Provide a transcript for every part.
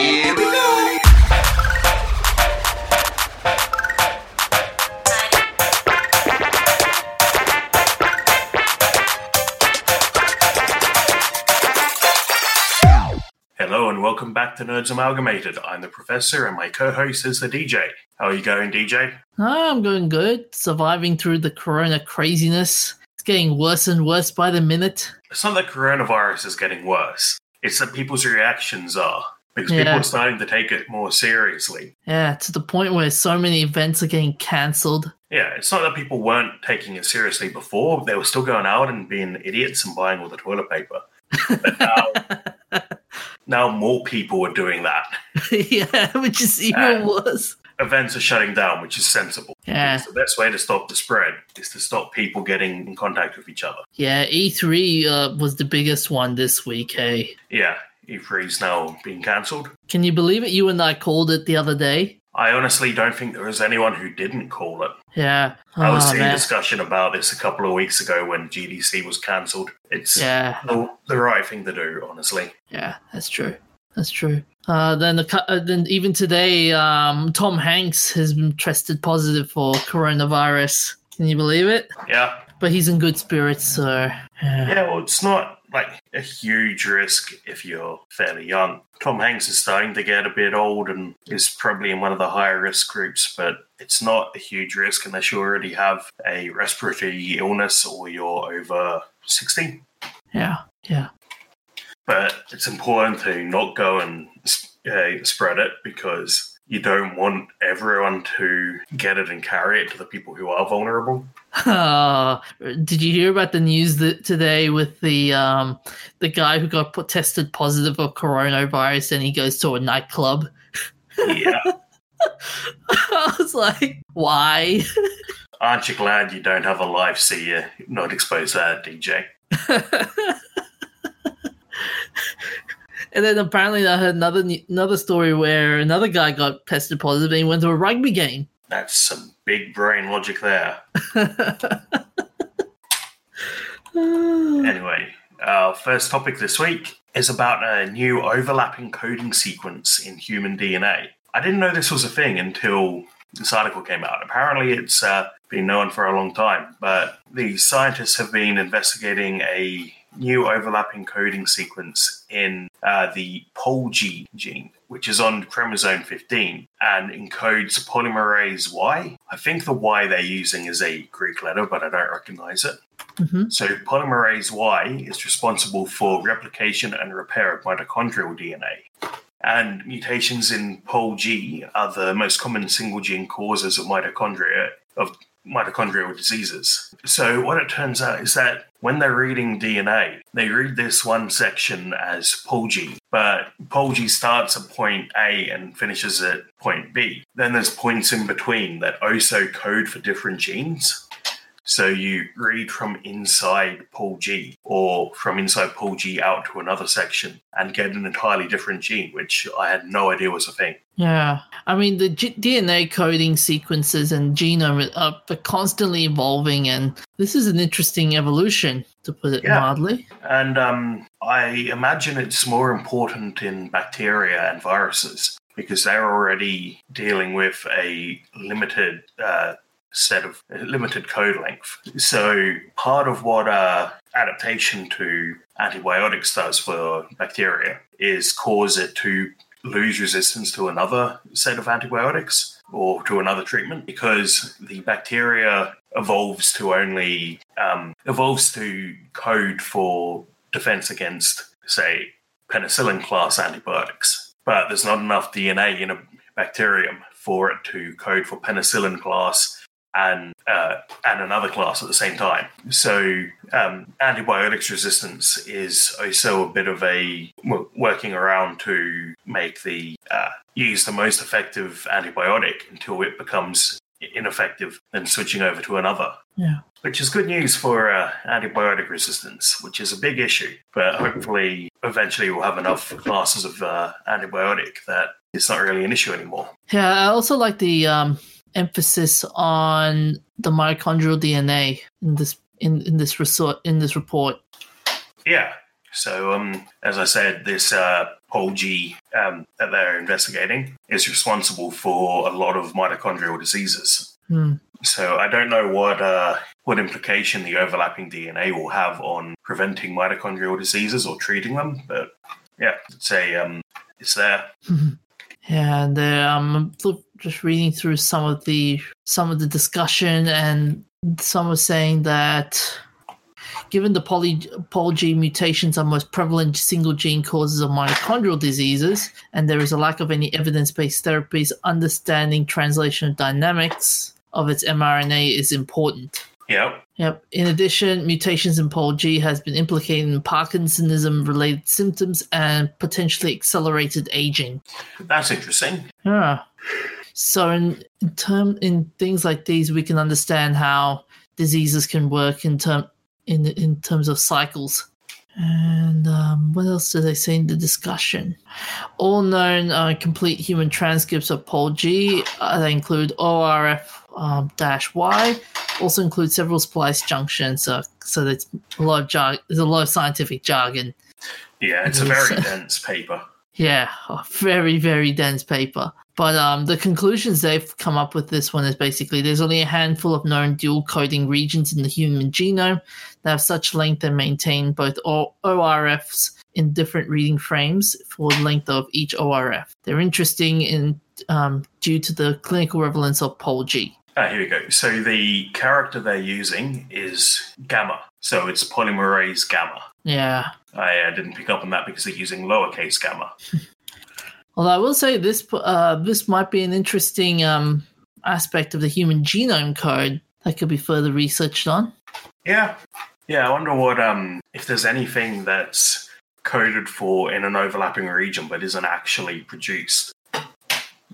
Here we go. Hello and welcome back to Nerds Amalgamated. I'm the professor and my co-host is the DJ. How are you going, DJ? Ah, I'm going good. Surviving through the corona craziness. It's getting worse and worse by the minute. It's not that coronavirus is getting worse. It's that people's reactions are. Because people are starting to take it more seriously. Yeah, to the point where so many events are getting cancelled. Yeah, it's not that people weren't taking it seriously before. They were still going out and being idiots and buying all the toilet paper. But now, now more people are doing that. yeah, which is even Uh, worse. Events are shutting down, which is sensible. Yeah, Because the best way to stop the spread is to stop people getting in contact with each other. yeah. E3 uh, was the biggest one this week. Hey, Yeah, E3's now being cancelled. can you believe it? You and I called it the other day. I honestly don't think there was anyone who didn't call it. Yeah. I was Oh, seeing man. discussion about this a couple of weeks ago when GDC was cancelled. It's Yeah, the, the right thing to do, honestly. yeah. That's true. That's true. Uh, then, the, uh, then even today, um, Tom Hanks has been tested positive for coronavirus. Can you believe it? Yeah, But he's in good spirits, so yeah. yeah. Well, it's not like a huge risk if you're fairly young. Tom Hanks is starting to get a bit old and is probably in one of the higher risk groups, but it's not a huge risk unless you already have a respiratory illness or you're over 60. yeah, yeah. but it's important to not go and uh, spread it because you don't want everyone to get it and carry it to the people who are vulnerable. Uh, did you hear about the news that today with the um the guy who got put, tested positive for coronavirus and he goes to a nightclub? Yeah. I was like, why? Aren't you glad you don't have a life so you're not exposed to that, DJ? and then apparently I heard another another story where another guy got tested positive and he went to a rugby game. That's some big brain logic there. Anyway, our first topic this week is about a new overlapping coding sequence in human DNA. I didn't know this was a thing until this article came out. Apparently, it's uh, been known for a long time, but the scientists have been investigating a new overlapping coding sequence in uh, the POLG gene, which is on chromosome 15 and encodes polymerase Y. I think the Y they're using is a Greek letter, but I don't recognize it. Mhm. So, polymerase Y is responsible for replication and repair of mitochondrial DNA. And mutations in POLG are the most common single gene causes of mitochondria of mitochondrial diseases. So what it turns out is that when they're reading DNA, they read this one section as POLG, but POLG starts at point A and finishes at point B. Then there's points in between that also code for different genes. So you read from inside POLG or from inside POLG out to another section and get an entirely different gene, which I had no idea was a thing. Yeah, I mean the G- DNA coding sequences and genome are are constantly evolving, and this is an interesting evolution, to put it Yeah. mildly. And um, I imagine it's more important in bacteria and viruses because they're already dealing with a limited uh, set of limited code length. So part of what uh, adaptation to antibiotics does for bacteria is cause it to lose resistance to another set of antibiotics or to another treatment because the bacteria evolves to only um, evolves to code for defense against say penicillin class antibiotics but there's not enough dna in a bacterium for it to code for penicillin class and uh, and another class at the same time. So um, antibiotics resistance is also a bit of a working around to make the uh, use the most effective antibiotic until it becomes ineffective, then switching over to another. Yeah. Which is good news for uh, antibiotic resistance, which is a big issue. But hopefully, eventually, we'll have enough classes of uh, antibiotic that it's not really an issue anymore. Yeah, I also like the um, emphasis on the mitochondrial DNA in this in, in this resort in this report. Yeah. So, um, as I said, this uh, Pol-G um, that they're investigating is responsible for a lot of mitochondrial diseases. Hmm. So I don't know what uh, what implication the overlapping DNA will have on preventing mitochondrial diseases or treating them, but yeah, it's a um, it's there. Yeah, and look- just reading through some of the some of the discussion, and some are saying that given the poly mutations are most prevalent single gene causes of mitochondrial diseases, and there is a lack of any evidence based therapies, understanding translational dynamics of its mRNA is important. Yep. Yep. In addition, mutations in POL-G has been implicated in Parkinsonism-related symptoms and potentially accelerated aging. That's interesting. Yeah. So in, in term in things like these, we can understand how diseases can work in term in in terms of cycles. And um, what else do they say in the discussion? All known uh, complete human transcripts of POL-G uh, they include ORF um, dash Y. Also include several splice junctions. Uh, so there's a lot of jar- there's a lot of scientific jargon. Yeah, it's a very dense paper. Yeah, a very, very dense paper. But um, the conclusions they've come up with this one is basically there's only a handful of known dual coding regions in the human genome that have such length and maintain both ORFs in different reading frames for the length of each ORF. They're interesting in um, due to the clinical relevance of POL-G. Ah, here we go. So the character they're using is gamma. So it's polymerase gamma. Yeah. I uh, didn't pick up on that because they're using lowercase gamma. Although I will say this uh, this might be an interesting um, aspect of the human genome code that could be further researched on. Yeah. Yeah, I wonder what um if there's anything that's coded for in an overlapping region but isn't actually produced.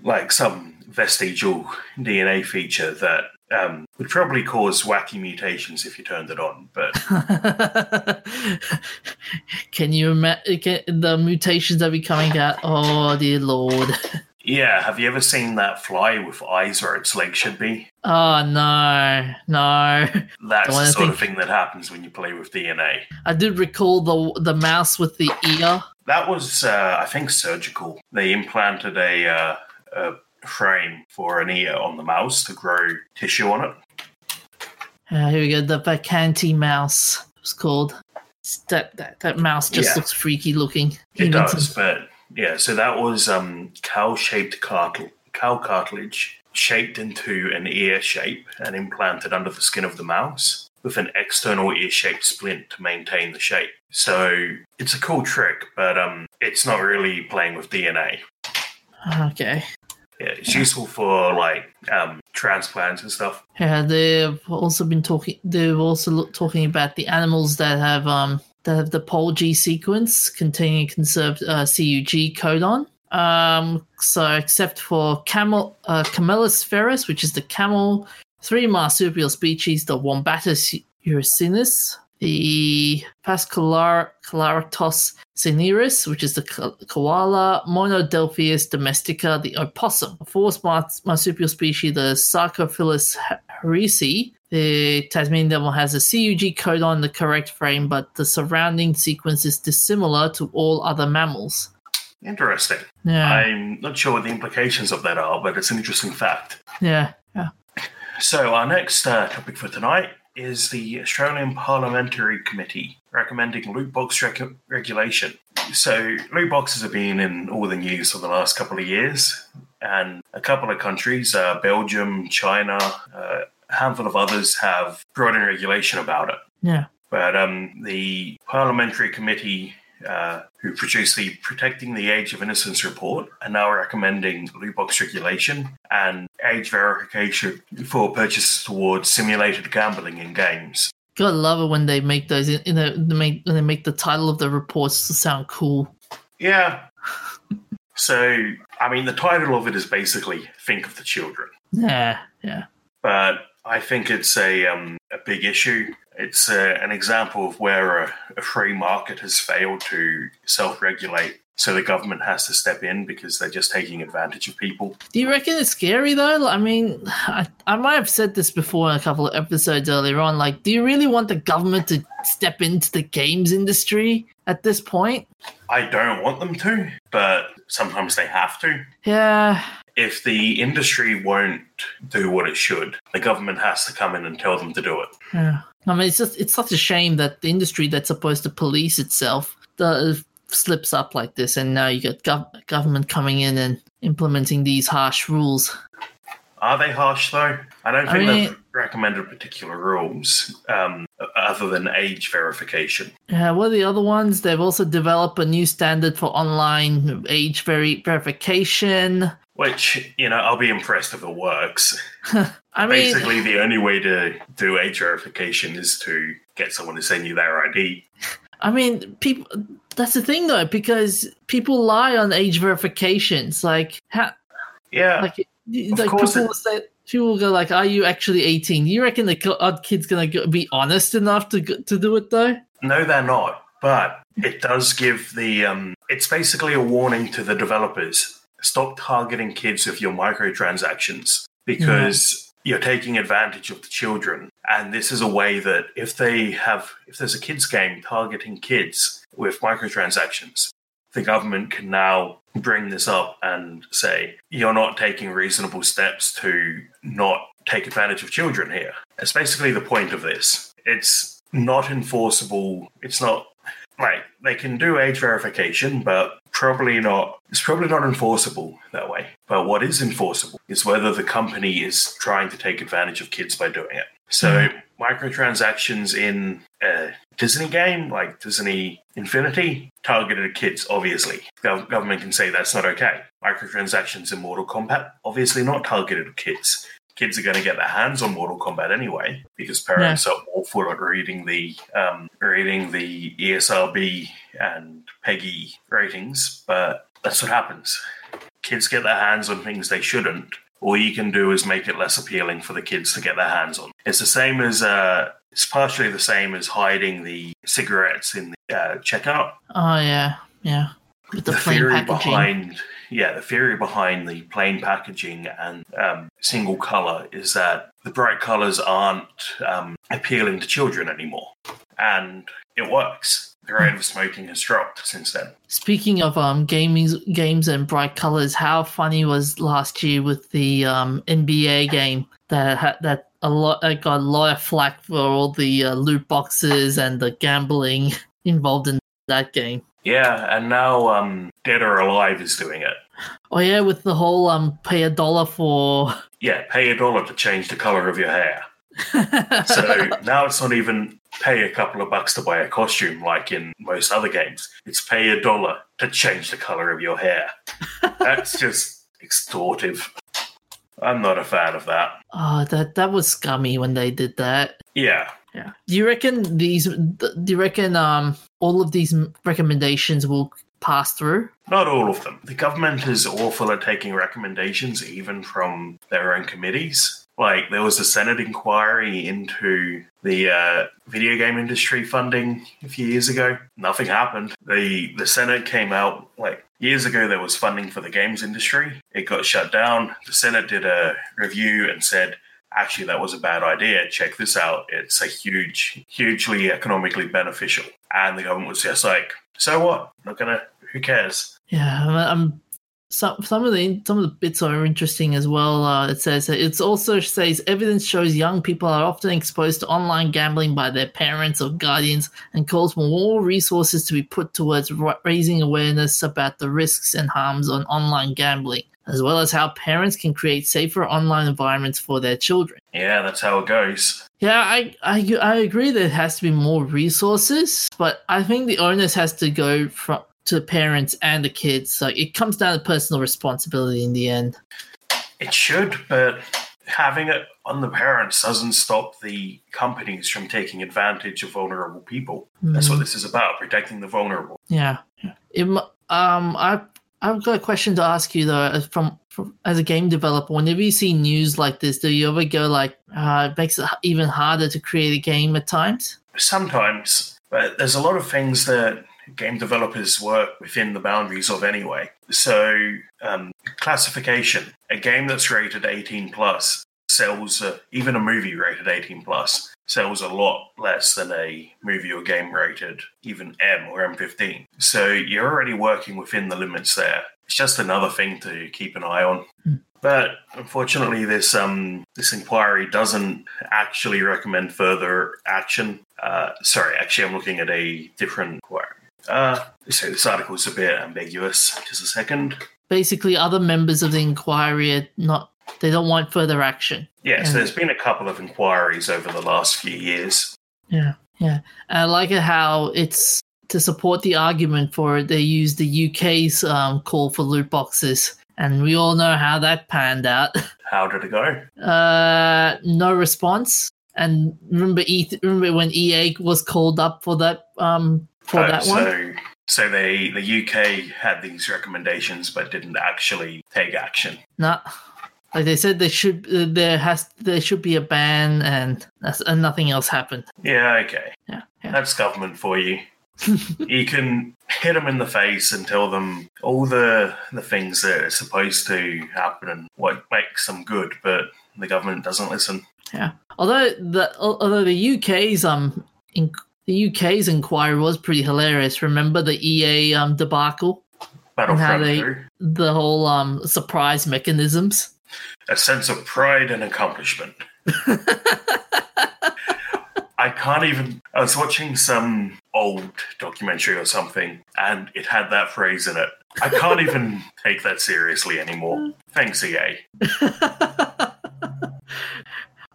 Like some vestigial DNA feature that um, would probably cause wacky mutations if you turned it on, but can you imagine the mutations that be coming out? Oh dear lord! yeah, have you ever seen that fly with eyes where its legs should be? Oh no, no! That's The the one I sort of thing that happens when you play with DNA. I did recall the the mouse with the ear. That was, uh, I think, surgical. They implanted a, uh, a frame for an ear on the mouse to grow tissue on it. Uh, here we go. The vacanti mouse was called. That that that mouse just Yeah. looks freaky looking. It does, but yeah. So that was um, cow-shaped cartil- cow cartilage shaped into an ear shape and implanted under the skin of the mouse with an external ear-shaped splint to maintain the shape. So it's a cool trick, but um, it's not really playing with DNA. Okay. Yeah, it's useful for like um, transplants and stuff. Yeah, they've also been talking. They've also talking about the animals that have um that have the POL-G sequence containing conserved uh, CUG codon. Um, so except for camel, uh, Camelus ferus, which is the camel, three marsupial species, the Wombatus ursinus, the Phascolarctos cinereus, which is the ko- koala, Monodelphis domestica, the opossum. A fourth mars- marsupial species, the Sarcophilus harrisii. The Tasmanian devil has a CUG codon in the correct frame, but the surrounding sequence is dissimilar to all other mammals. Interesting. Yeah, I'm not sure what the implications of that are, but it's an interesting fact. yeah, yeah. So, our next uh, topic for tonight is the Australian Parliamentary Committee recommending loot box reg- regulation. So, loot boxes have been in all the news for the last couple of years, and a couple of countries, uh, Belgium, China, uh, a handful of others, have brought in regulation about it. Yeah. But um, the Parliamentary Committee, uh, who produced the Protecting the Age of Innocence report, are now recommending loot box regulation and age verification for purchases towards simulated gambling in games. Gotta love it when they make those. You know, they make when they make the title of the reports to sound cool. Yeah. So, I mean, the title of it is basically "Think of the Children," Yeah, yeah. but I think it's a um, a big issue. It's uh, an example of where a, a free market has failed to self-regulate, so the government has to step in because they're just taking advantage of people. Do you reckon it's scary though? I mean, I, I might have said this before in a couple of episodes earlier on. Like, do you really want the government to step into the games industry? at this point. I don't want them to, but sometimes they have to. Yeah, If the industry won't do what it should, the government has to come in and tell them to do it. yeah. I mean, it's just it's such a shame that the industry that's supposed to police itself does, slips up like this, and now you got gov- government coming in and implementing these harsh rules. Are they harsh though? I don't I think mean- they've recommended particular rules um, other than age verification. Yeah, what are the other ones? They've also developed a new standard for online age veri- verification. Which, you know, I'll be impressed if it works. I mean, Basically, the only way to do age verification is to get someone to send you their ID. I mean, people. That's the thing, though, because people lie on age verifications. Like, how, Yeah, like, like people say, people will go like, "Are you actually 18?" Do you reckon the odd kid's gonna go, be honest enough to to do it though? no, they're not. But it does give the. Um, it's basically a warning to the developers stop targeting kids with your microtransactions because you're taking advantage of the children. And this is a way that if they have, if there's a kids game targeting kids with microtransactions, the government can now bring this up and say, you're not taking reasonable steps to not take advantage of children here. That's basically the point of this. It's not enforceable. It's not like they can do age verification, but probably not. It's probably not enforceable that way. But what is enforceable is whether the company is trying to take advantage of kids by doing it. So microtransactions in a Disney game like Disney Infinity targeted at kids, obviously. Gov- government can say that's not okay. Microtransactions in Mortal Kombat, obviously not targeted at kids. Kids are going to get their hands on Mortal Kombat anyway because parents are awful at reading the um, reading the ESRB and PEGI ratings, but that's what happens. Kids get their hands on things they shouldn't. All you can do is make it less appealing for the kids to get their hands on. It's the same as uh, it's partially the same as hiding the cigarettes in the uh, checkout. Oh yeah, yeah. With the, The, plain theory packaging. behind yeah, the theory behind the plain packaging and um, single color is that the bright colors aren't um, appealing to children anymore, and it works. The rate of smoking has dropped since then. Speaking of um gaming games and bright colors, how funny was last year with the um NBA game that had that a lot that got a lot of flack for all the uh, loot boxes and the gambling involved in that game. Yeah, and now um, Dead or Alive is doing it. Oh yeah, with the whole um pay a dollar for Yeah, pay a dollar to change the color of your hair. So now it's not even pay a couple of bucks to buy a costume like in most other games. It's pay a dollar to change the color of your hair. That's just extortive. I'm not a fan of that. oh that that was scummy when they did that. Yeah. Yeah. Do you reckon these? Do you reckon um all of these recommendations will pass through? Not all of them. The government is awful at taking recommendations, even from their own committees. Like, there was a Senate inquiry into the uh, video game industry funding a few years ago. Nothing happened. The, the Senate came out, like, years ago, there was funding for the games industry. It got shut down. The Senate did a review and said, actually, that was a bad idea. Check this out. It's a huge, hugely economically beneficial. And the government was just like, so what? Not gonna, who cares? Yeah, I'm, some some of the some of the bits are interesting as well. Uh, it says it also says evidence shows young people are often exposed to online gambling by their parents or guardians, and calls for more resources to be put towards raising awareness about the risks and harms on online gambling, as well as how parents can create safer online environments for their children. Yeah, that's how it goes. Yeah, I, I I agree that it has to be more resources, but I think the onus has to go from to the parents and the kids. Like it comes down to personal responsibility in the end. It should, but having it on the parents doesn't stop the companies from taking advantage of vulnerable people. That's what this is about, protecting the vulnerable. Yeah. It, um, I I've got a question to ask you though. As from, from as a game developer, whenever you see news like this, do you ever go like, uh, it makes it even harder to create a game at times? Sometimes, but there's a lot of things that game developers work within the boundaries of anyway. So, um, classification a game that's rated 18 plus sells uh, even a movie rated 18 plus sells a lot less than a movie or game rated even M or M15. So you're already working within the limits there. It's just another thing to keep an eye on. But unfortunately, this um this inquiry doesn't actually recommend further action. Uh, sorry, actually, I'm looking at a different inquiry. Uh, so this article is a bit ambiguous. Just a second. Basically, other members of the inquiry are not. They don't want further action. Yes, And- there's been a couple of inquiries over the last few years. Yeah, yeah. And I like it how it's to support the argument for it. They use the UK's um, call for loot boxes, and we all know how that panned out. How did it go? Uh, no response. And remember, e- remember when EA was called up for that um for Oh, that one. so, so they the UK had these recommendations, but didn't actually take action. No, like they said, they should uh, there has there should be a ban, and that's, and nothing else happened. Yeah, okay. Yeah, yeah. That's government for you. you can hit them in the face and tell them all the the things that are supposed to happen and what makes them good, but the government doesn't listen. Yeah. Although the although the UK's um in, the UK's inquiry was pretty hilarious. Remember the EA um debacle, Battlefront they- the whole um surprise mechanisms. a sense of pride and accomplishment. I can't even. I was watching some old documentary or something, and it had that phrase in it. I can't even take that seriously anymore. Thanks, EA.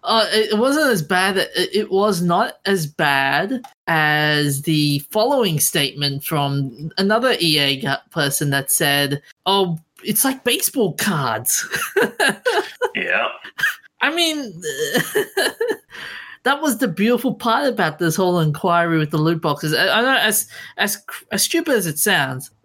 Uh, it wasn't as bad. It it was not as bad as the following statement from another EA person that said, "Oh, it's like baseball cards." Yeah. I mean, that was the beautiful part about this whole inquiry with the loot boxes. I, I know, as as as stupid as it sounds,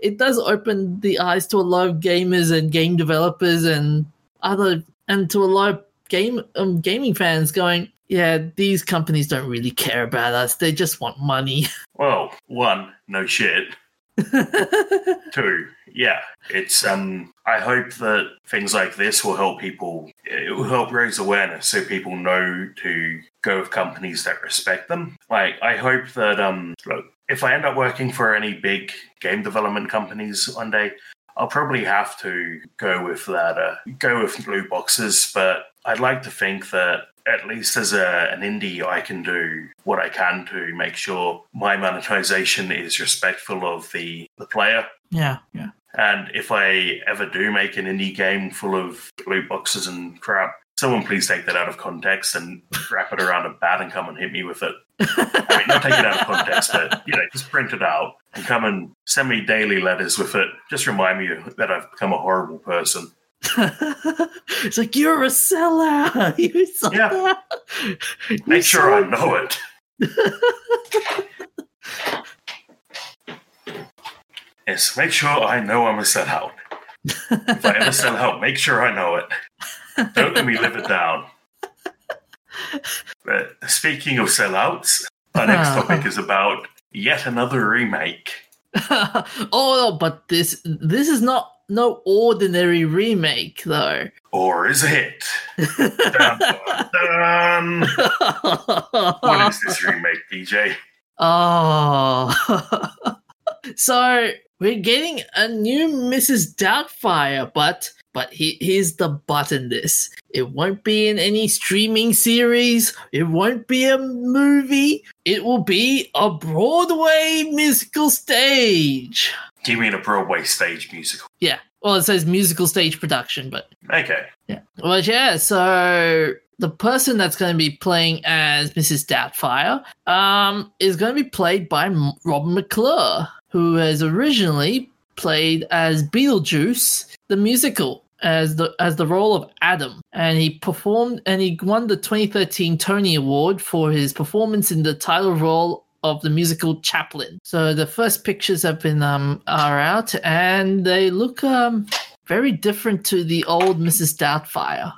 it does open the eyes to a lot of gamers and game developers and other and to a lot of game um, gaming fans going. Yeah, these companies don't really care about us. They just want money. Well, one, no shit. Two, yeah, it's um. I hope that things like this will help people. It will help raise awareness so people know to go with companies that respect them. Like, I hope that um. Look, if I end up working for any big game development companies one day, I'll probably have to go with that. Uh, go with loot boxes, but I'd like to think that at least as a, an indie, I can do what I can to make sure my monetization is respectful of the, the player. yeah, yeah. And if I ever do make an indie game full of loot boxes and crap, someone please take that out of context and wrap it around a bat and come and hit me with it. I mean, not take it out of context, but you know, just print it out and come and send me daily letters with it. Just remind me that I've become a horrible person. it's like you're a sellout. You're a sellout. Make You sure I know it. yes, make sure I know I'm a sellout. If I ever sell out, make sure I know it. Don't let me live it down. But speaking of sellouts, our next topic is about yet another remake. oh, but this this is not no ordinary remake though. Or is it? Dun, dun, dun. What is this remake, DJ? Oh, so we're getting a new Mrs. Doubtfire, but but he, here's the but in this: it won't be in any streaming series. It won't be a movie. It will be a Broadway musical stage. Do you mean a Broadway stage musical? Yeah. Well, it says musical stage production, but Okay. Yeah. Well, yeah. So the person that's going to be playing as Mrs. Doubtfire um, is going to be played by Robin McClure, who has originally played as Beetlejuice, the musical, as the as the role of Adam, and he performed and he won the 2013 Tony Award for his performance in the title role of the musical Chaplin. So the first pictures have been um are out, and they look um very different to the old Mrs. Doubtfire.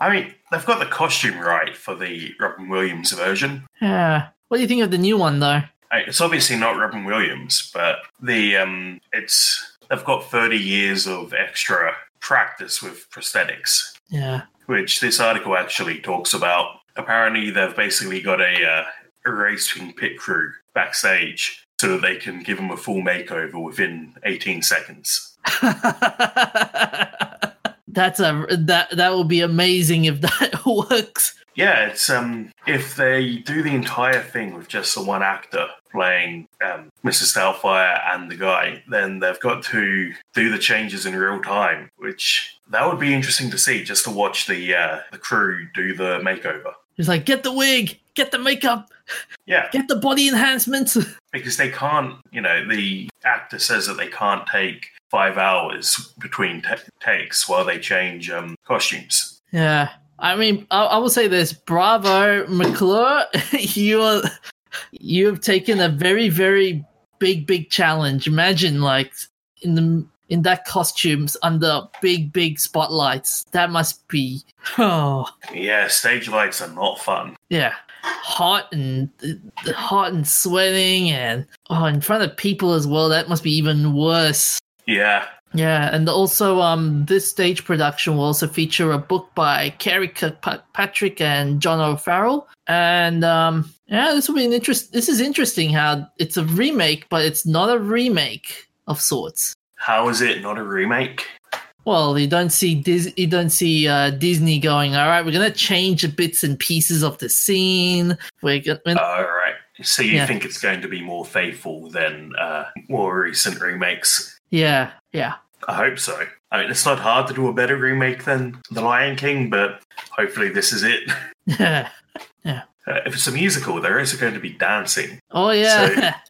I mean, they've got the costume right for the Robin Williams version. Yeah. What do you think of the new one, though? It's obviously not Robin Williams, but the um, it's they've got thirty years of extra practice with prosthetics. Yeah. which this article actually talks about. Apparently, they've basically got a, uh, a racing pit crew backstage so that they can give him a full makeover within 18 seconds. That's a that that will be amazing if that works. Yeah, it's um if they do the entire thing with just the one actor playing um, Mrs. Doubtfire and the guy, then they've got to do the changes in real time, which that would be interesting to see, just to watch the uh, the crew do the makeover. It's like get the wig, get the makeup, Yeah, get the body enhancements. because they can't, you know, the actor says that they can't take five hours between ta takes while they change um, costumes. Yeah, I mean, I, I will say this: Bravo, McClure, you are you have taken a very, very big, big challenge. Imagine, like in the in that costumes under big, big spotlights. That must be oh Yeah, stage lights are not fun. yeah, hot and hot and sweating, and oh, in front of people as well. That must be even worse. Yeah, Yeah, and also um, this stage production will also feature a book by Karey Kirkpatrick and John O'Farrell. And um, yeah, this will be an interest. This is interesting how it's a remake, but it's not a remake of sorts. how is it not a remake? Well, you don't see Dis- you don't see uh, Disney going. All right, we're gonna change the bits and pieces of the scene. We're gonna, All right. So you Yeah. think it's going to be more faithful than uh, more recent remakes? Yeah, yeah. I hope so. I mean, it's not hard to do a better remake than The Lion King, but hopefully this is it. Yeah. Uh, if it's a musical, there is going to be dancing. Oh yeah.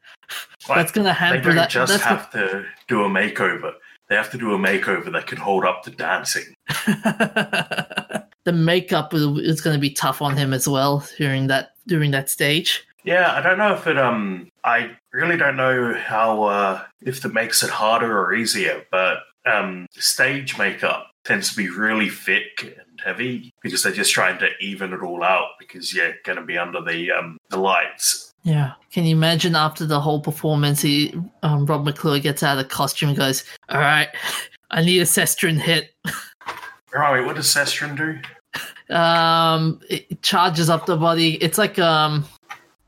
Like, that's gonna happen. they don't that. just have to do a makeover. They have to do a makeover that can hold up to dancing. the makeup is, is going to be tough on him as well during that during that stage. Yeah, I don't know if it. Um, I really don't know how uh, if it makes it harder or easier, but um, stage makeup tends to be really thick and heavy because they're just trying to even it all out because you're going to be under the um, the lights. Yeah. Can you imagine after the whole performance, he um, Rob McClure gets out of the costume and goes, "All right, I need a Sestrin hit." Right, what does Sestrin do? Um, it charges up the body. It's like um,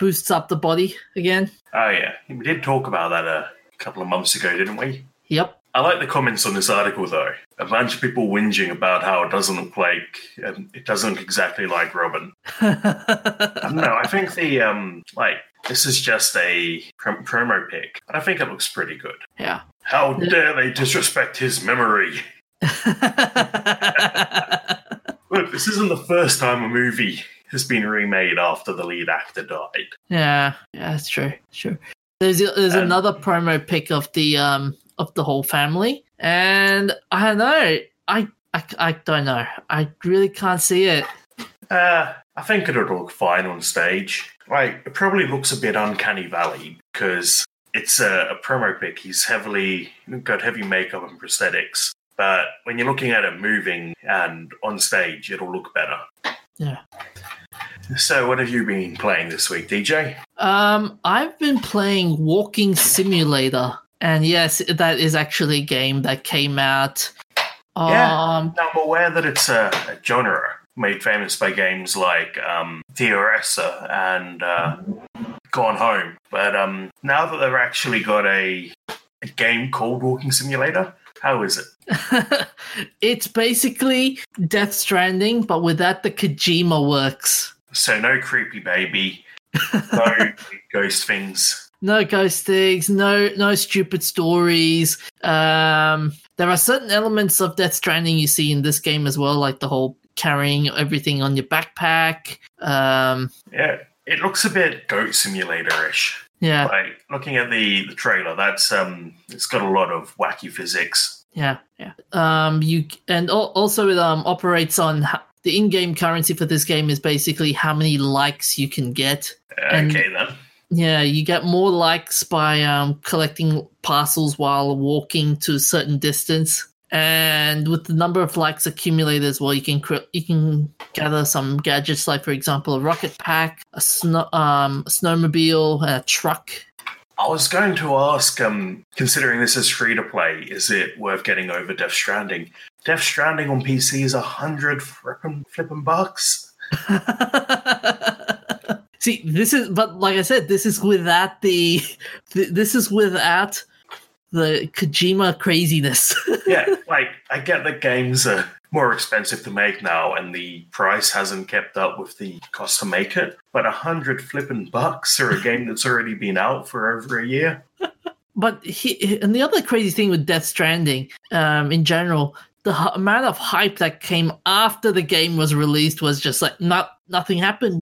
boosts up the body again. Oh yeah, we did talk about that a couple of months ago, didn't we? Yep. I like the comments on this article though. A bunch of people whinging about how it doesn't look like um, it doesn't look exactly like Robin. I don't know. I think the um like this is just a prom- promo pic, I think it looks pretty good. yeah. How dare they disrespect his memory? Look, this isn't the first time a movie has been remade after the lead actor died. Yeah, yeah, that's true. Sure. There's there's Um, another promo pic of the um of the whole family, and I don't know. I I, I don't know. I really can't see it. Uh, I think it'll look fine on stage. Like, it probably looks a bit uncanny valley because it's a, a promo pic. He's heavily got heavy makeup and prosthetics. But when you're looking at it moving and on stage, it'll look better. Yeah. So, what have you been playing this week, DJ? Um, I've been playing Walking Simulator, and yes, that is actually a game that came out. Yeah. Um, Now, I'm aware that it's a, a genre made famous by games like um, Dear Esther and uh, Gone Home. But um, now that they've actually got a, a game called Walking Simulator, how is it? it's basically Death Stranding, but without the Kojima works. So, no creepy baby, no ghost things. no ghost things, no no stupid stories. Um, there are certain elements of Death Stranding you see in this game as well, like the whole carrying everything on your backpack. Um, Yeah, it looks a bit Goat Simulator ish. Yeah, Like looking at the, the trailer, that's um, it's got a lot of wacky physics. yeah, yeah. Um, you and also it um operates on the in-game currency for this game is basically how many likes you can get. And- Okay, then. Yeah, you get more likes by um, collecting parcels while walking to a certain distance, and with the number of likes accumulated as well, you can you can gather some gadgets like, for example, a rocket pack, a snow um, a snowmobile, a truck. I was going to ask, um, considering this is free to play, is it worth getting over Death Stranding? Death Stranding on PC is a hundred flipping flipping bucks. See, this is, but like I said, this is without the, th- this is without the Kojima craziness. yeah, like I get that games are more expensive to make now, and the price hasn't kept up with the cost to make it. But a hundred flipping bucks for a game that's already been out for over a year. But he, and the other crazy thing with Death Stranding, um, in general, the h- amount of hype that came after the game was released was just like not nothing happened.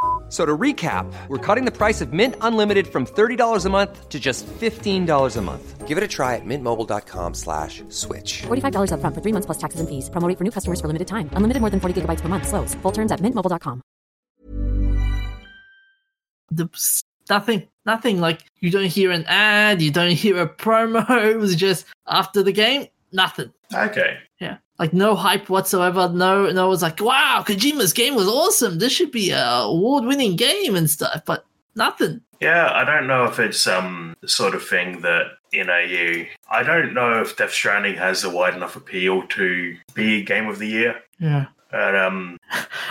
So to recap, we're cutting the price of Mint Unlimited from $30 a month to just $15 a month. Give it a try at mintmobile.com slash switch. $45 upfront for three months plus taxes and fees. Promo rate for new customers for limited time. Unlimited more than 40 gigabytes per month. Slows. Full terms at mintmobile.com. The, nothing, nothing like you don't hear an ad, you don't hear a promo. It was just after the game, nothing. Okay. Yeah, like no hype whatsoever. No, no, was like, wow, Kojima's game was awesome. This should be a award-winning game and stuff, but nothing. Yeah, I don't know if it's um the sort of thing that in AU. I don't know if Death Stranding has a wide enough appeal to be game of the year. Yeah. And um,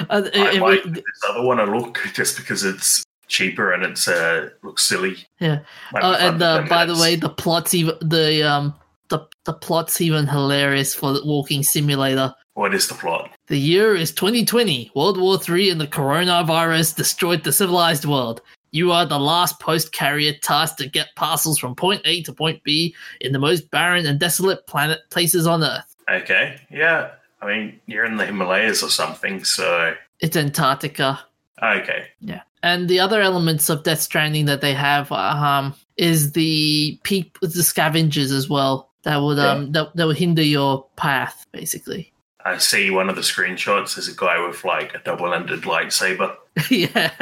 Uh, I it- might it- give this other one a look just because it's cheaper and it's uh looks silly. yeah. Uh, and uh, by the way, the plot's even the um the the plot's even hilarious for the walking simulator. what is the plot? The year is 2020. World War III and the coronavirus destroyed the civilized world. You are the last post carrier tasked to get parcels from point A to point B in the most barren and desolate planet places on Earth. Okay, yeah. I mean, you're in the Himalayas or something, so It's Antarctica. okay. Yeah. And the other elements of Death Stranding that they have um, is the peep, the scavengers as well that would um that, that would hinder your path basically. I see one of the screenshots. There's a guy with like a double-ended lightsaber. yeah.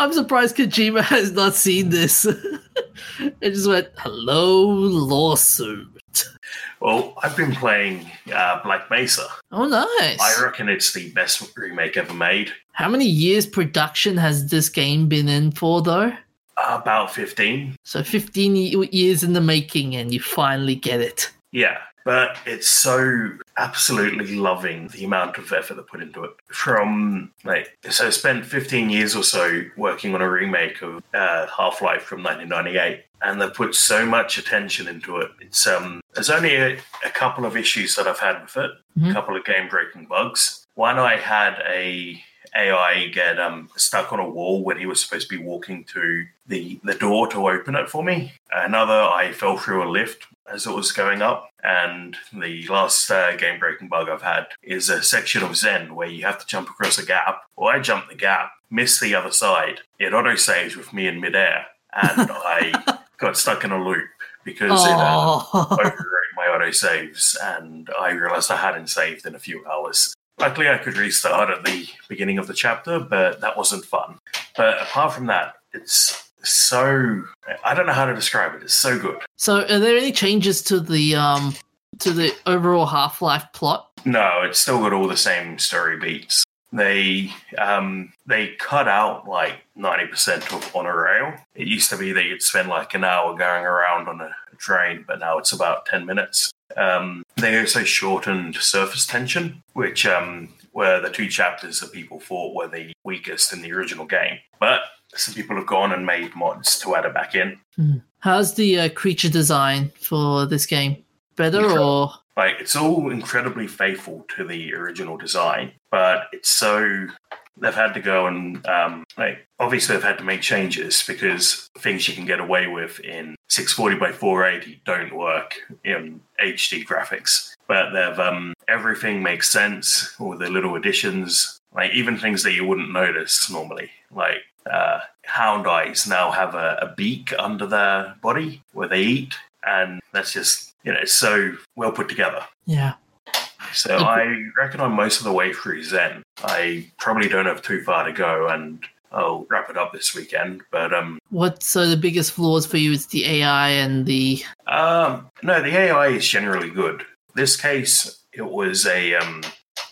I'm surprised Kojima has not seen this. it just went, hello, lawsuit. Well, I've been playing uh, Black Mesa. Oh, nice. I reckon it's the best remake ever made. How many years production has this game been in for, though? About 15. So 15 years in the making, and you finally get it. Yeah, but it's so absolutely loving the amount of effort they put into it. From like, so I spent 15 years or so working on a remake of uh, Half Life from 1998, and they put so much attention into it. It's um, there's only a, a couple of issues that I've had with it, Mhm. a couple of game breaking bugs. One, I had a AI get um, stuck on a wall when he was supposed to be walking to the, the door to open it for me. Another, I fell through a lift as it was going up. And the last uh, game breaking bug I've had is a section of Xen where you have to jump across a gap. Well, I jumped the gap, missed the other side. It auto saves with me in midair, and I got stuck in a loop because it uh, Oh, overrode my auto saves, and I realized I hadn't saved in a few hours. Luckily, I could restart at the beginning of the chapter, but that wasn't fun. But apart from that, it's so I don't know how to describe it. It's so good. so are there any changes to the um to the overall Half Life plot? No, it's still got all the same story beats. They um they cut out like ninety percent of on a rail. It used to be that you'd spend like an hour going around on a train, but now it's about ten minutes. Um, they also shortened surface tension, which um were the two chapters that people thought were the weakest in the original game. But some people have gone and made mods to add it back in. How's the uh, creature design for this game? Better Incredible. or Like it's all incredibly faithful to the original design, but it's so they've had to go and um, like obviously they've had to make changes because things you can get away with in 640 by 480 don't work in HD graphics. But they've um, everything makes sense. All the little additions, like even things that you wouldn't notice normally, like uh, hound eyes now have a, a beak under their body where they eat, and that's just you know it's so well put together. yeah? So. I reckon I'm most of the way through Xen. I probably don't have too far to go, and I'll wrap it up this weekend. But um, What so the biggest flaws for you is the AI and the um, no, the AI is generally good. This case, it was a um,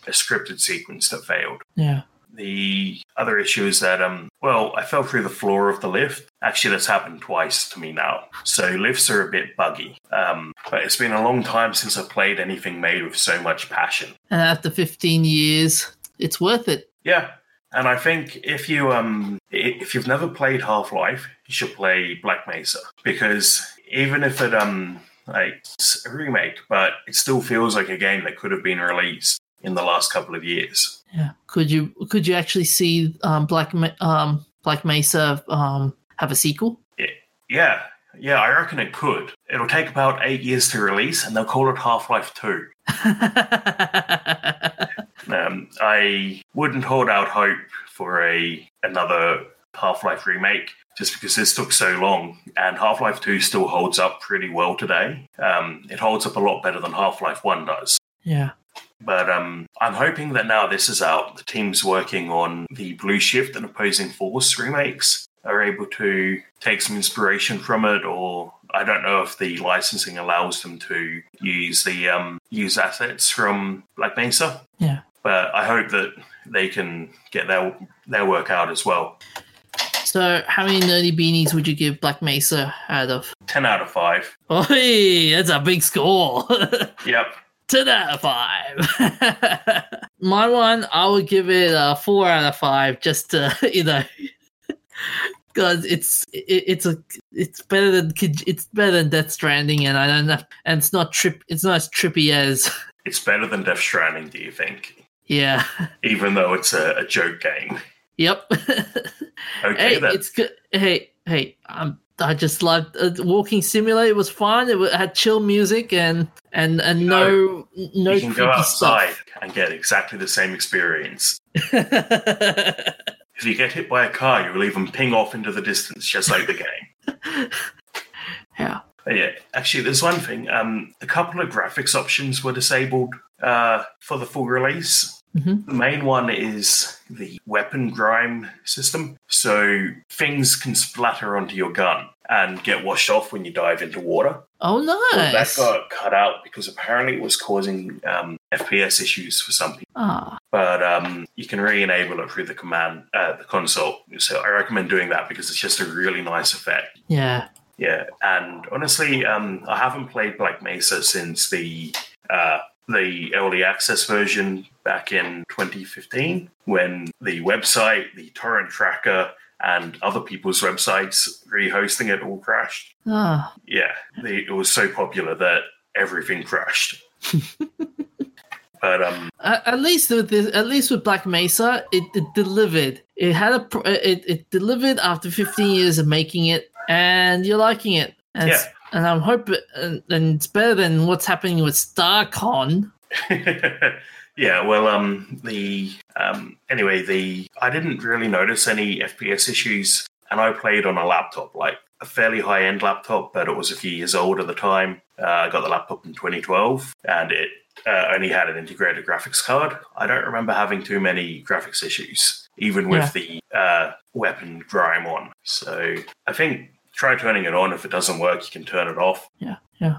a scripted sequence that failed. yeah. The other issue is that, um, well, I fell through the floor of the lift. Actually, that's happened twice to me now. So lifts are a bit buggy. Um, but it's been a long time since I've played anything made with so much passion. And after 15 years, it's worth it. Yeah, and I think if you um if you've never played Half Life, you should play Black Mesa because even if it um like it's a remake, but it still feels like a game that could have been released in the last couple of years. Yeah. Could you could you actually see um, Black um, Black Mesa um, have a sequel? Yeah, yeah, I reckon it could. It'll take about eight years to release, and they'll call it Half Life Two. Um, I wouldn't hold out hope for a another Half Life remake just because this took so long, and Half Life Two still holds up pretty well today. Um, it holds up a lot better than Half Life One does. yeah. But um, I'm hoping that now this is out, the teams working on the Blue Shift and Opposing Force remakes are able to take some inspiration from it, or I don't know if the licensing allows them to use the um, use assets from Black Mesa. Yeah. But I hope that they can get their their work out as well. So, how many nerdy beanies would you give Black Mesa out of? Ten out of five. Oh, that's a big score. Yep. 10 out of 5. My one, I would give it a 4 out of 5 just to, you know, because it's it, it's a it's better than it's better than Death Stranding and I don't know and it's not trip it's not as trippy as It's better than Death Stranding, do you think? yeah Even though it's a, a joke game. yep Okay hey then. it's good hey hey um I just loved uh, walking simulator was fun it had chill music and and and no no you can go outside stuff. and get exactly the same experience. If you get hit by a car, you will even ping off into the distance, just like the game. yeah But yeah, actually, there's one thing. Um, a couple of graphics options were disabled uh, for the full release. Mhm. The main one is the weapon grime system. So things can splatter onto your gun and get washed off when you dive into water. oh Well, that got cut out because apparently it was causing um, FPS issues for some people. ah But um, you can re-enable it through the command, uh, the console. So I recommend doing that because it's just a really nice effect. yeah Yeah, and honestly, um, I haven't played Black Mesa since the uh, the early access version back in 2015, when the website, the torrent tracker, and other people's websites rehosting it all crashed. ah Yeah, the, it was so popular that everything crashed. but um, At, least with this, at least with Black Mesa, it, it delivered. It had a it, it delivered after 15 years of making it, and you're liking it. And it's- and I'm hoping, and, and it's better than what's happening with StarCon. yeah, well, um, the um, anyway, the I didn't really notice any FPS issues, and I played on a laptop, like a fairly high end laptop, but it was a few years old at the time. Uh, I got the laptop in 2012, and it uh, only had an integrated graphics card. I don't remember having too many graphics issues, even with the uh, weapon grime on. So I think try turning it on. If it doesn't work, you can turn it off. Yeah, yeah.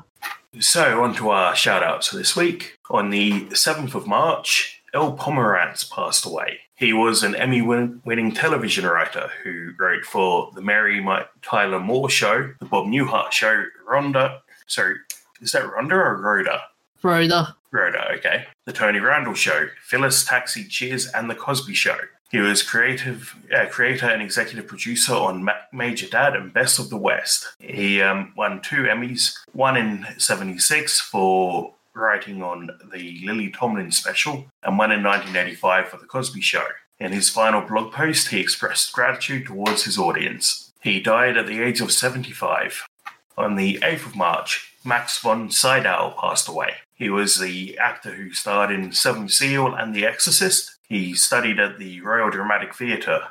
So, on to our shout outs for this week. On the 7th of March, Earl Pomerantz passed away. He was an Emmy win- winning television writer who wrote for The Mary Tyler Moore Show, The Bob Newhart Show, Rhonda. Sorry, is that Rhonda or Rhoda? Rhoda. Rhoda, okay. The Tony Randall Show, Phyllis Taxi Cheers, and The Cosby Show. He was creative, uh, creator and executive producer on Ma- Major Dad and Best of the West. He um, won two Emmys, one in 76 for writing on the Lily Tomlin special, and one in 1985 for The Cosby Show. In his final blog post, he expressed gratitude towards his audience. He died at the age of 75. On the 8th of March, Max von Sydow passed away. He was the actor who starred in Seven Seal and The Exorcist. He studied at the Royal Dramatic Theatre.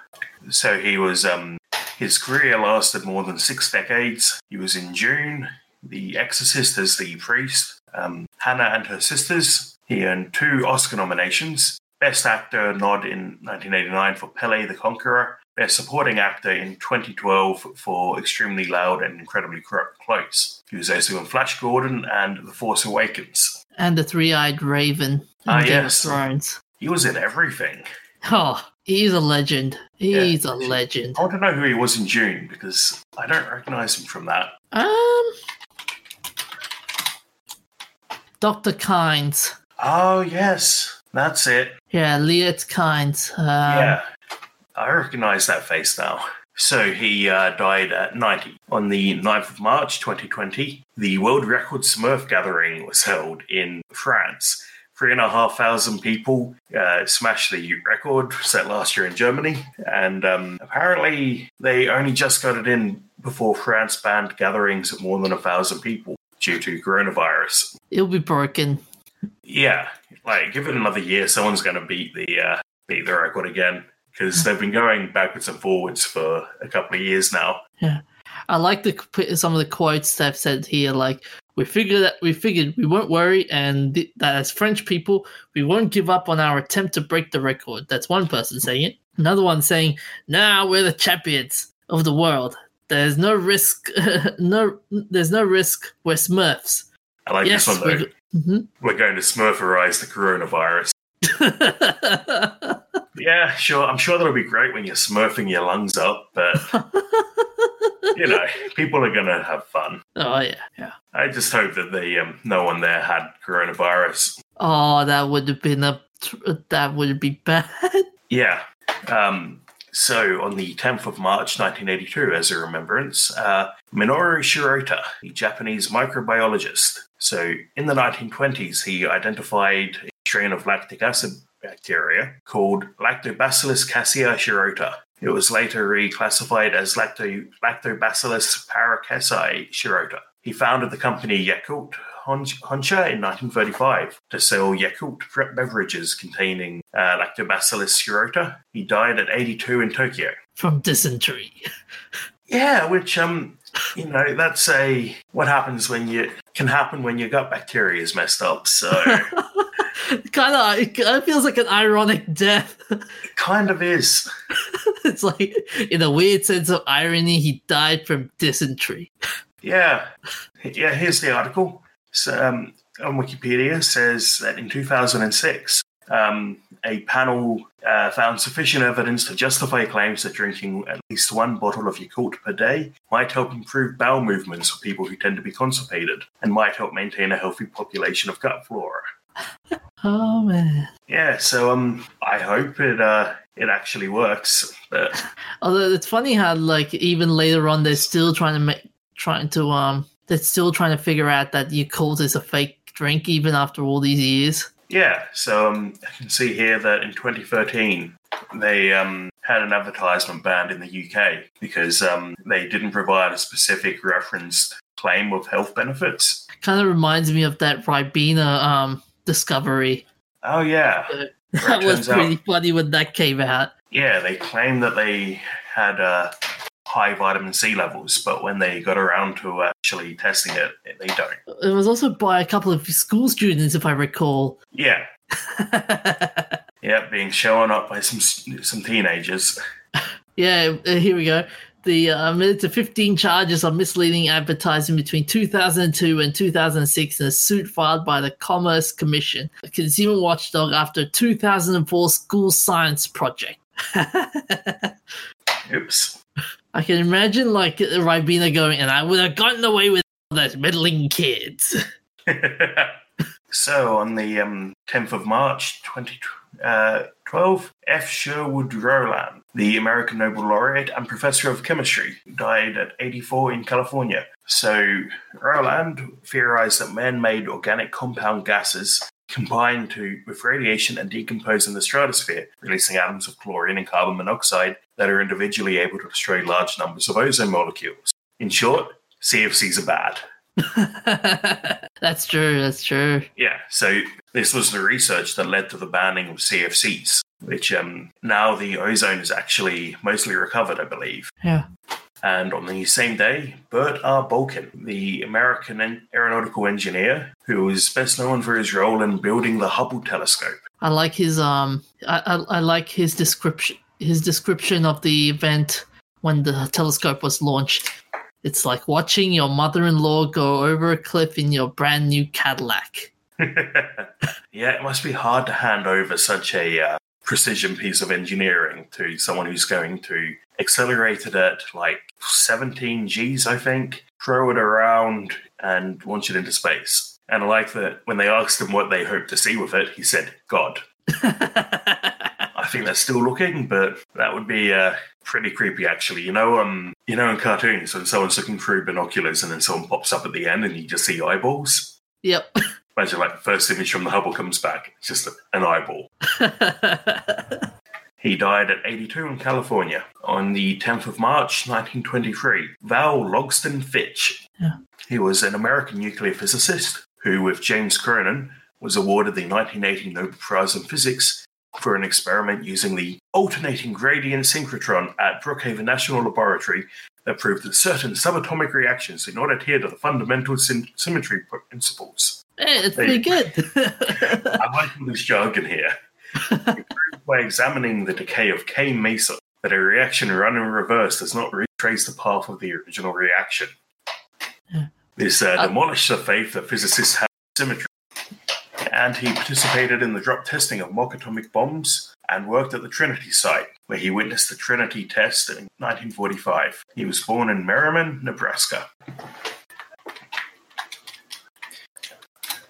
So he was, um, his career lasted more than six decades. He was in Dune, The Exorcist as the priest, um, Hannah and Her Sisters. He earned two Oscar nominations. Best Actor nod in 1989 for Pelle the Conqueror. Best Supporting Actor in 2012 for Extremely Loud and Incredibly Close. He was also in Flash Gordon and The Force Awakens. And the Three-Eyed Raven Ah, Game yes. of Thrones. He was in everything. Oh, he's a legend. He's Yeah. a legend. I want to know who he was in Dune because I don't recognize him from that. Um, Doctor Kynes. Oh, yes. That's it. Yeah, Liet Kynes. Um, yeah. I recognize that face now. So he uh, died at 90. On the 9th of March 2020, the World Record Smurf Gathering was held in France. Three and a half thousand people uh, smashed the record set last year in Germany, and um, apparently they only just got it in before France banned gatherings of more than a thousand people due to coronavirus. It'll be broken. Yeah, like give it another year, someone's going to beat the uh, beat the record again because they've been going backwards and forwards for a couple of years now. Yeah. I like the some of the quotes they've said here, like we figured that we figured we won't worry, and th- that as French people, we won't give up on our attempt to break the record. That's one person saying it. Another one saying, "Now we're the champions of the world. There's no risk. no, there's no risk. We're Smurfs." I like yes, this one though. we're, mm-hmm. We're going to Smurferize the coronavirus. Yeah, sure. I'm sure that'll be great when you're smurfing your lungs up, but you know, people are going to have fun. oh yeah, yeah. I just hope that the um, no one there had coronavirus. Oh, that would have been a that would be bad. Yeah. Um, so on the 10th of March 1982, as a remembrance, uh, Minoru Shirota, the Japanese microbiologist. So in the 1920s, he identified a strain of lactic acid bacteria called Lactobacillus casei shirota. It was later reclassified as Lacto- Lactobacillus paracasei shirota. He founded the company Yakult Hon- Honsha in 1935 to sell Yakult beverages containing uh, Lactobacillus shirota. He died at 82 in Tokyo. From dysentery. Yeah, which um, you know, that's a what happens when you can happen when your gut bacteria is messed up. So kind of, it kind of feels like an ironic death. it kind of is. it's like, in a weird sense of irony, he died from dysentery. Yeah, yeah. Here's the article. So, um, on Wikipedia says that in 2006, um, a panel uh, found sufficient evidence to justify claims that drinking at least one bottle of Yakult per day might help improve bowel movements for people who tend to be constipated and might help maintain a healthy population of gut flora. Oh man. Yeah, so um, I hope it uh, it actually works. But Although it's funny how, like, even later on, they're still trying to make, trying to, um, they're still trying to figure out that Yakult is a fake drink, even after all these years. Yeah, so um, I can see here that in 2013 they um, had an advertisement banned in the UK because um, they didn't provide a specific reference claim of health benefits. Kind of reminds me of that Ribena um discovery. Oh yeah, That was turns out- pretty funny when that came out. yeah. They claimed that they had uh, high vitamin C levels, but when they got around to actually testing it, they don't. It was also by a couple of school students, if I recall. Yeah, yeah, being shown up by some some teenagers. Yeah, uh, here we go. The uh, admitted to 15 charges of misleading advertising between 2002 and 2006 in a suit filed by the Commerce Commission, a consumer watchdog, after a 2004 school science project. Oops. I can imagine like Ribena going, and I would have gotten away with those meddling kids. so on the um, 10th of March 2012, F. Sherwood Rowland, the American Nobel laureate and professor of chemistry, died at 84 in California. So Rowland theorized that man-made organic compound gases combine to with radiation and decompose in the stratosphere, releasing atoms of chlorine and carbon monoxide that are individually able to destroy large numbers of ozone molecules. In short, CFCs are bad. that's true. That's true. Yeah, so this was the research that led to the banning of CFCs, which um, now the ozone is actually mostly recovered, I believe. Yeah. And on the same day, Bert R. Bulkin, the American aeronautical engineer who is best known for his role in building the Hubble telescope. I like his um I, I, I like his description his description of the event when the telescope was launched. It's like watching your mother-in-law go over a cliff in your brand new Cadillac. yeah, it must be hard to hand over such a uh, precision piece of engineering to someone who's going to accelerate it at like 17 Gs, I think, throw it around and launch it into space. And I like that when they asked him what they hoped to see with it, he said, God. I think they're still looking, but that would be uh, pretty creepy, actually. You know, um, you know, in cartoons when someone's looking through binoculars and then someone pops up at the end and you just see eyeballs. Yep. Imagine like the first image from the Hubble comes back, it's just an eyeball. He died at 82 in California on the 10th of March 1923. Val Logsdon Fitch. Yeah. He was an American nuclear physicist who, with James Cronin, was awarded the 1980 Nobel Prize in Physics for an experiment using the alternating gradient synchrotron at Brookhaven National Laboratory that proved that certain subatomic reactions did not adhere to the fundamental sym- symmetry principles. Hey, it's pretty good. I like all this jargon here. He proved by examining the decay of K meson that a reaction run in reverse does not retrace the path of the original reaction. This uh, Uh, demolished the faith that physicists have in symmetry. And he participated in the drop testing of mock atomic bombs and worked at the Trinity site, where he witnessed the Trinity test in 1945. He was born in Merriman, Nebraska.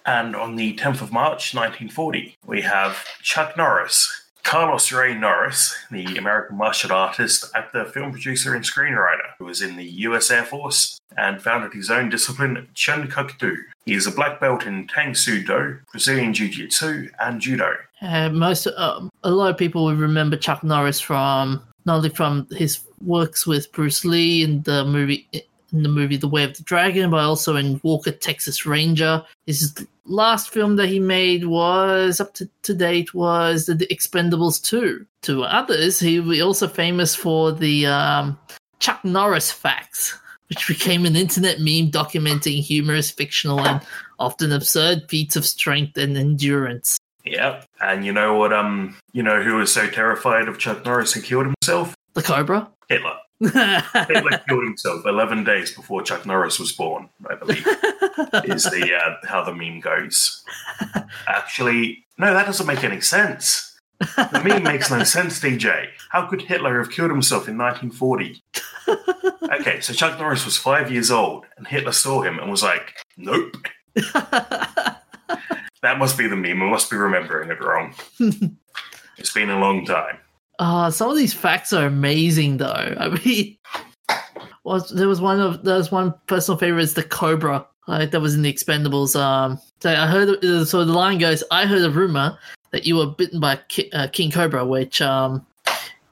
And on the 10th of March 1940, we have Chuck Norris. Carlos Ray Norris, the American martial artist, actor, film producer, and screenwriter, who was in the US Air Force and founded his own discipline, Chun Kuk Do. He is a black belt in Tang Soo Do, Brazilian Jiu Jitsu, and Judo. Uh, most um, a lot of people will remember Chuck Norris from not only from his works with Bruce Lee in the movie in the movie The Way of the Dragon, but also in Walker Texas Ranger. His last film that he made was up to, to date was The Expendables 2. To others, he was also famous for the um, Chuck Norris facts, which became an internet meme documenting humorous, fictional, and often absurd feats of strength and endurance. Yeah, And you know what? Um, you know who was so terrified of Chuck Norris he killed himself? The Cobra. Hitler. Hitler killed himself 11 days before Chuck Norris was born, I believe, is the uh, how the meme goes. Actually, no, that doesn't make any sense. The meme makes no sense, DJ. How could Hitler have killed himself in 1940? Okay, so Chuck Norris was five years old, and Hitler saw him and was like, nope. That must be the meme. I must be remembering it wrong. it's been a long time. Uh, some of these facts are amazing, though. I mean, was there was one of there was one personal favorite is the Cobra, like that was in the Expendables. Um, so I heard so the line goes, "I heard a rumor that you were bitten by Ki- uh, King Cobra," which um,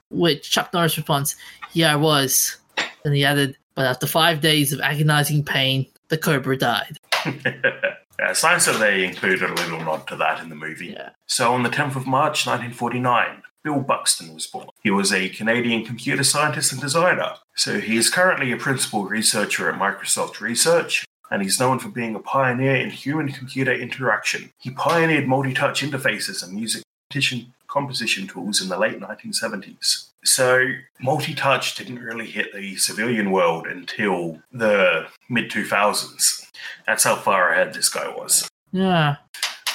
which Chuck Norris responds, "Yeah, I was." And he added, "But after five days of agonizing pain, the Cobra died." Uh, science that they included a little nod to that in the movie. Yeah. So on the 10th of March 1949, Bill Buxton was born. He was a Canadian computer scientist and designer. So he is currently a principal researcher at Microsoft Research, and he's known for being a pioneer in human computer interaction. He pioneered multi touch interfaces and music composition- composition tools in the late 1970s. So multi touch didn't really hit the civilian world until the mid 2000s. That's how far ahead this guy was. Yeah.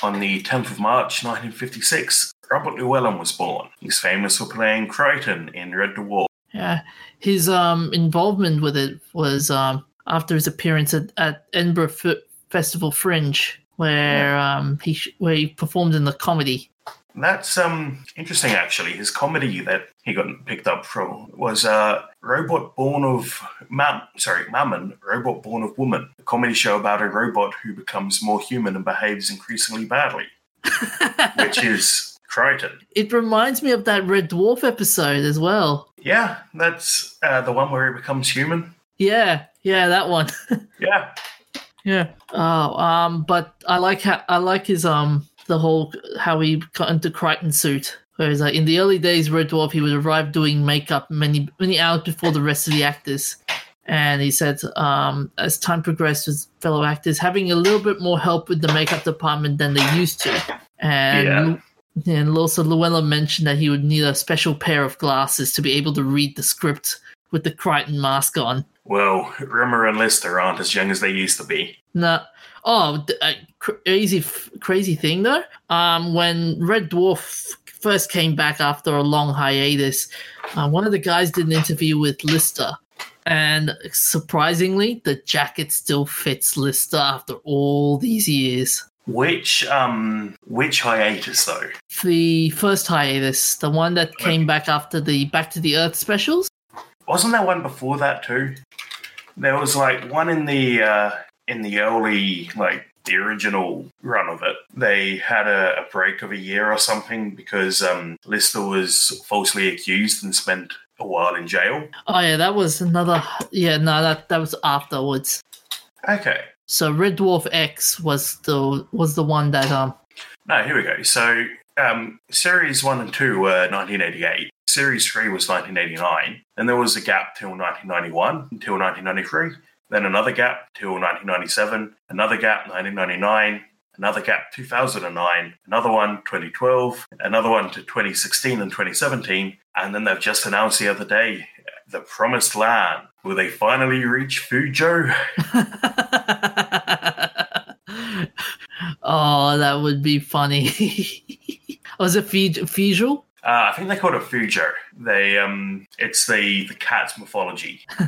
On the 10th of March 1956, Robert Llewellyn was born. He's famous for playing Kryten in Red Dwarf. Yeah, his um involvement with it was um after his appearance at, at Edinburgh F- Festival Fringe, where um he sh- where he performed in the comedy. That's um interesting actually. His comedy that he got picked up from was uh Robot Born of Mam sorry, Mammon, Robot Born of Woman, a comedy show about a robot who becomes more human and behaves increasingly badly. which is Kryten. It reminds me of that Red Dwarf episode as well. Yeah, that's uh, the one where he becomes human. Yeah, yeah, that one. Yeah. yeah. Oh, um, but I like how I like his um the whole how he got into Kryten suit. Whereas like in the early days, Red Dwarf, he would arrive doing makeup many many hours before the rest of the actors. And he said, um, as time progressed with fellow actors, having a little bit more help with the makeup department than they used to. And and also Llewellyn mentioned that he would need a special pair of glasses to be able to read the script with the Kryten mask on. Well, Rimmer and Lister aren't as young as they used to be. No. Oh, a crazy, f- crazy thing though. Um, when Red Dwarf first came back after a long hiatus, uh, one of the guys did an interview with Lister, and surprisingly, the jacket still fits Lister after all these years. Which um which hiatus though? The first hiatus, the one that came back after the Back to the Earth specials. Wasn't there one before that too? There was like one in the uh in the early like the original run of it. They had a, a break of a year or something because um Lister was falsely accused and spent a while in jail. Oh yeah, that was another. Yeah, no, that that was afterwards. Okay. So Red Dwarf X was the was the one that um No, here we go. So um series one and two were nineteen eighty eight. Series three was nineteen eighty nine. Then there was a gap till nineteen ninety one until nineteen ninety three. Then another gap till nineteen ninety seven, another gap nineteen ninety nine, another gap 2009, another one 2012, another one to 2016 and 2017, and then they've just announced the other day the promised land. Will they finally reach Fujo? oh, that would be funny. was it Fijal? Uh, I think they call it Fujo. They um, it's the the cat's mythology.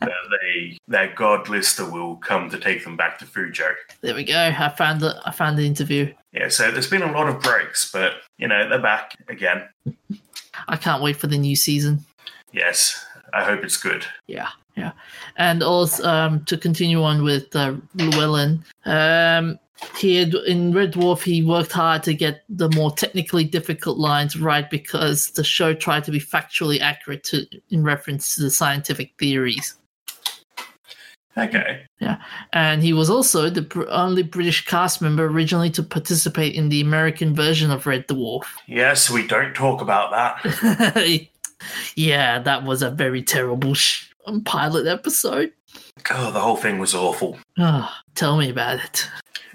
they their god Lister will come to take them back to Fujo. There we go. I found the I found the interview. Yeah, so there's been a lot of breaks, but you know they're back again. I can't wait for the new season. Yes, I hope it's good. Yeah, yeah. And also um, to continue on with uh, Llewellyn, um, he had in Red Dwarf he worked hard to get the more technically difficult lines right because the show tried to be factually accurate to in reference to the scientific theories. Okay. Yeah, and he was also the br- only British cast member originally to participate in the American version of Red Dwarf. Yes, we don't talk about that. yeah, that was a very terrible sh- pilot episode. Oh, the whole thing was awful. Oh, tell me about it.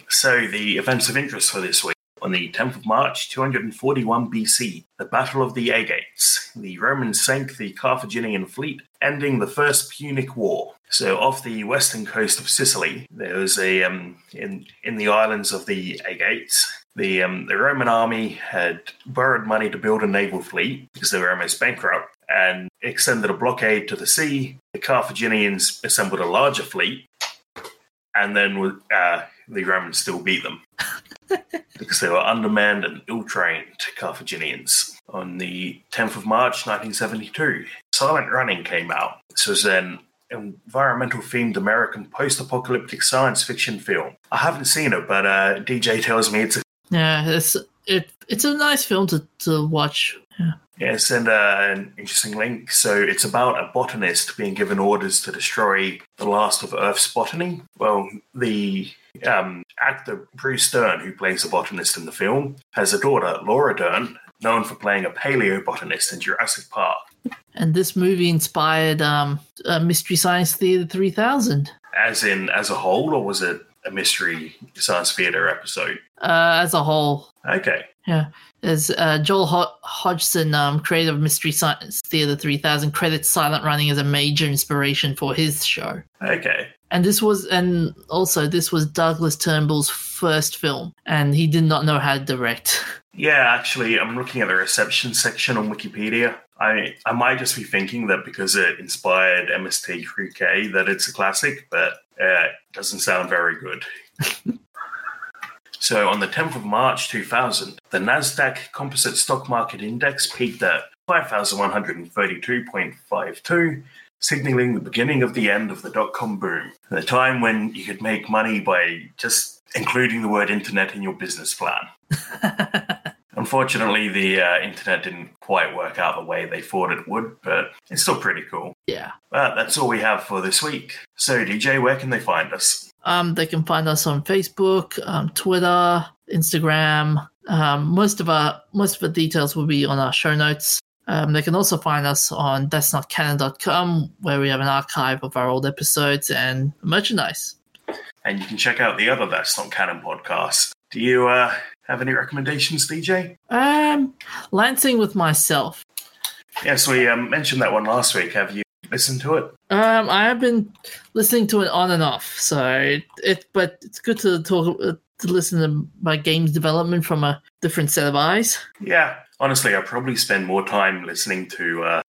So, the events of interest for this week. On the 10th of March, 241 BC, the Battle of the Aegates. The Romans sank the Carthaginian fleet, ending the First Punic War. So, off the western coast of Sicily, there was a um, in in the islands of the Aegates. The um, the Roman army had borrowed money to build a naval fleet because they were almost bankrupt, and extended a blockade to the sea. The Carthaginians assembled a larger fleet, and then uh, the Romans still beat them because they were undermanned and ill-trained Carthaginians. On the 10th of March 1972, Silent Running came out. This was an environmental-themed American post-apocalyptic science fiction film. I haven't seen it, but uh, DJ tells me it's a Yeah, it's it it's a nice film to, to watch. Yeah. Yeah, send uh, an interesting link. So it's about a botanist being given orders to destroy the last of Earth's botany. Well, the um, actor Bruce Dern, who plays the botanist in the film, has a daughter, Laura Dern, known for playing a paleobotanist in Jurassic Park. And this movie inspired um, uh, Mystery Science Theater 3000 As in, as a whole, or was it a mystery science theater episode? Uh, as a whole. Okay. Yeah, as uh, Joel Ho- Hodgson, um, creator of Mystery Science Theater 3000, credits Silent Running as a major inspiration for his show. Okay. And this was, and also this was Douglas Trumbull's first film, and he did not know how to direct. Yeah, actually, I'm looking at the reception section on Wikipedia. I I might just be thinking that because it inspired MST3K that it's a classic, but uh, it doesn't sound very good. so on the 10th of March 2000, the Nasdaq Composite Stock Market Index peaked at 5,132.52, signaling the beginning of the end of the dot-com boom. The time when you could make money by just including the word internet in your business plan. Unfortunately, the uh, internet didn't quite work out the way they thought it would, but it's still pretty cool. yeah. But that's all we have for this week. So, DJ, where can they find us? Um, they can find us on Facebook, um, Twitter, Instagram. Um, most of our most of the details will be on our show notes. Um, they can also find us on that's not canon.com where we have an archive of our old episodes and merchandise. And you can check out the other That's Not Canon podcast. Do you uh, have any recommendations, DJ? Um, Lancing with myself. Yes, we um, mentioned that one last week. Have you listened to it? Um, I have been listening to it on and off, so it, it but it's good to talk uh, to listen to my games development from a different set of eyes. Yeah, honestly, I probably spend more time listening to uh,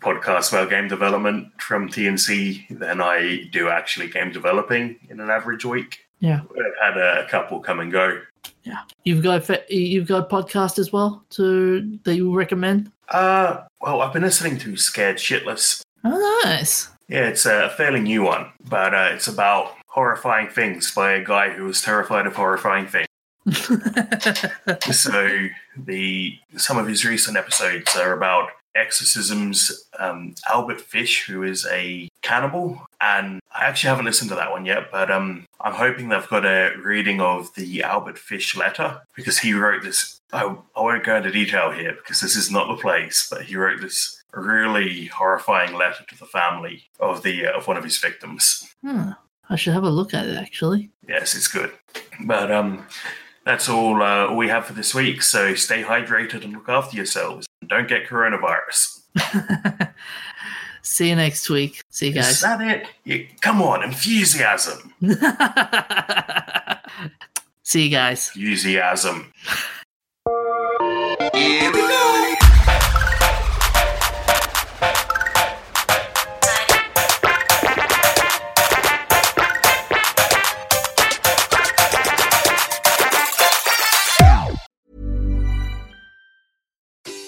podcasts about game development from TNC than I do actually game developing in an average week. Yeah, I've had a couple come and go. yeah. You've got you've got a podcast as well to that you recommend. Uh, well, I've been listening to Scared Shitless. Oh, nice. Yeah, it's a fairly new one, but uh, it's about horrifying things by a guy who was terrified of horrifying things. so the some of his recent episodes are about exorcisms. Um, Albert Fish, who is a cannibal, and I actually haven't listened to that one yet, but um, I'm hoping they've got a reading of the Albert Fish letter because he wrote this. I, I won't go into detail here because this is not the place, but he wrote this really horrifying letter to the family of the uh, of one of his victims. Hmm. I should have a look at it actually. Yes, it's good. But um, that's all uh, we have for this week. So stay hydrated and look after yourselves. And don't get coronavirus. See you next week. See you Is guys. that it? Yeah, come on, enthusiasm. See you guys. Enthusiasm.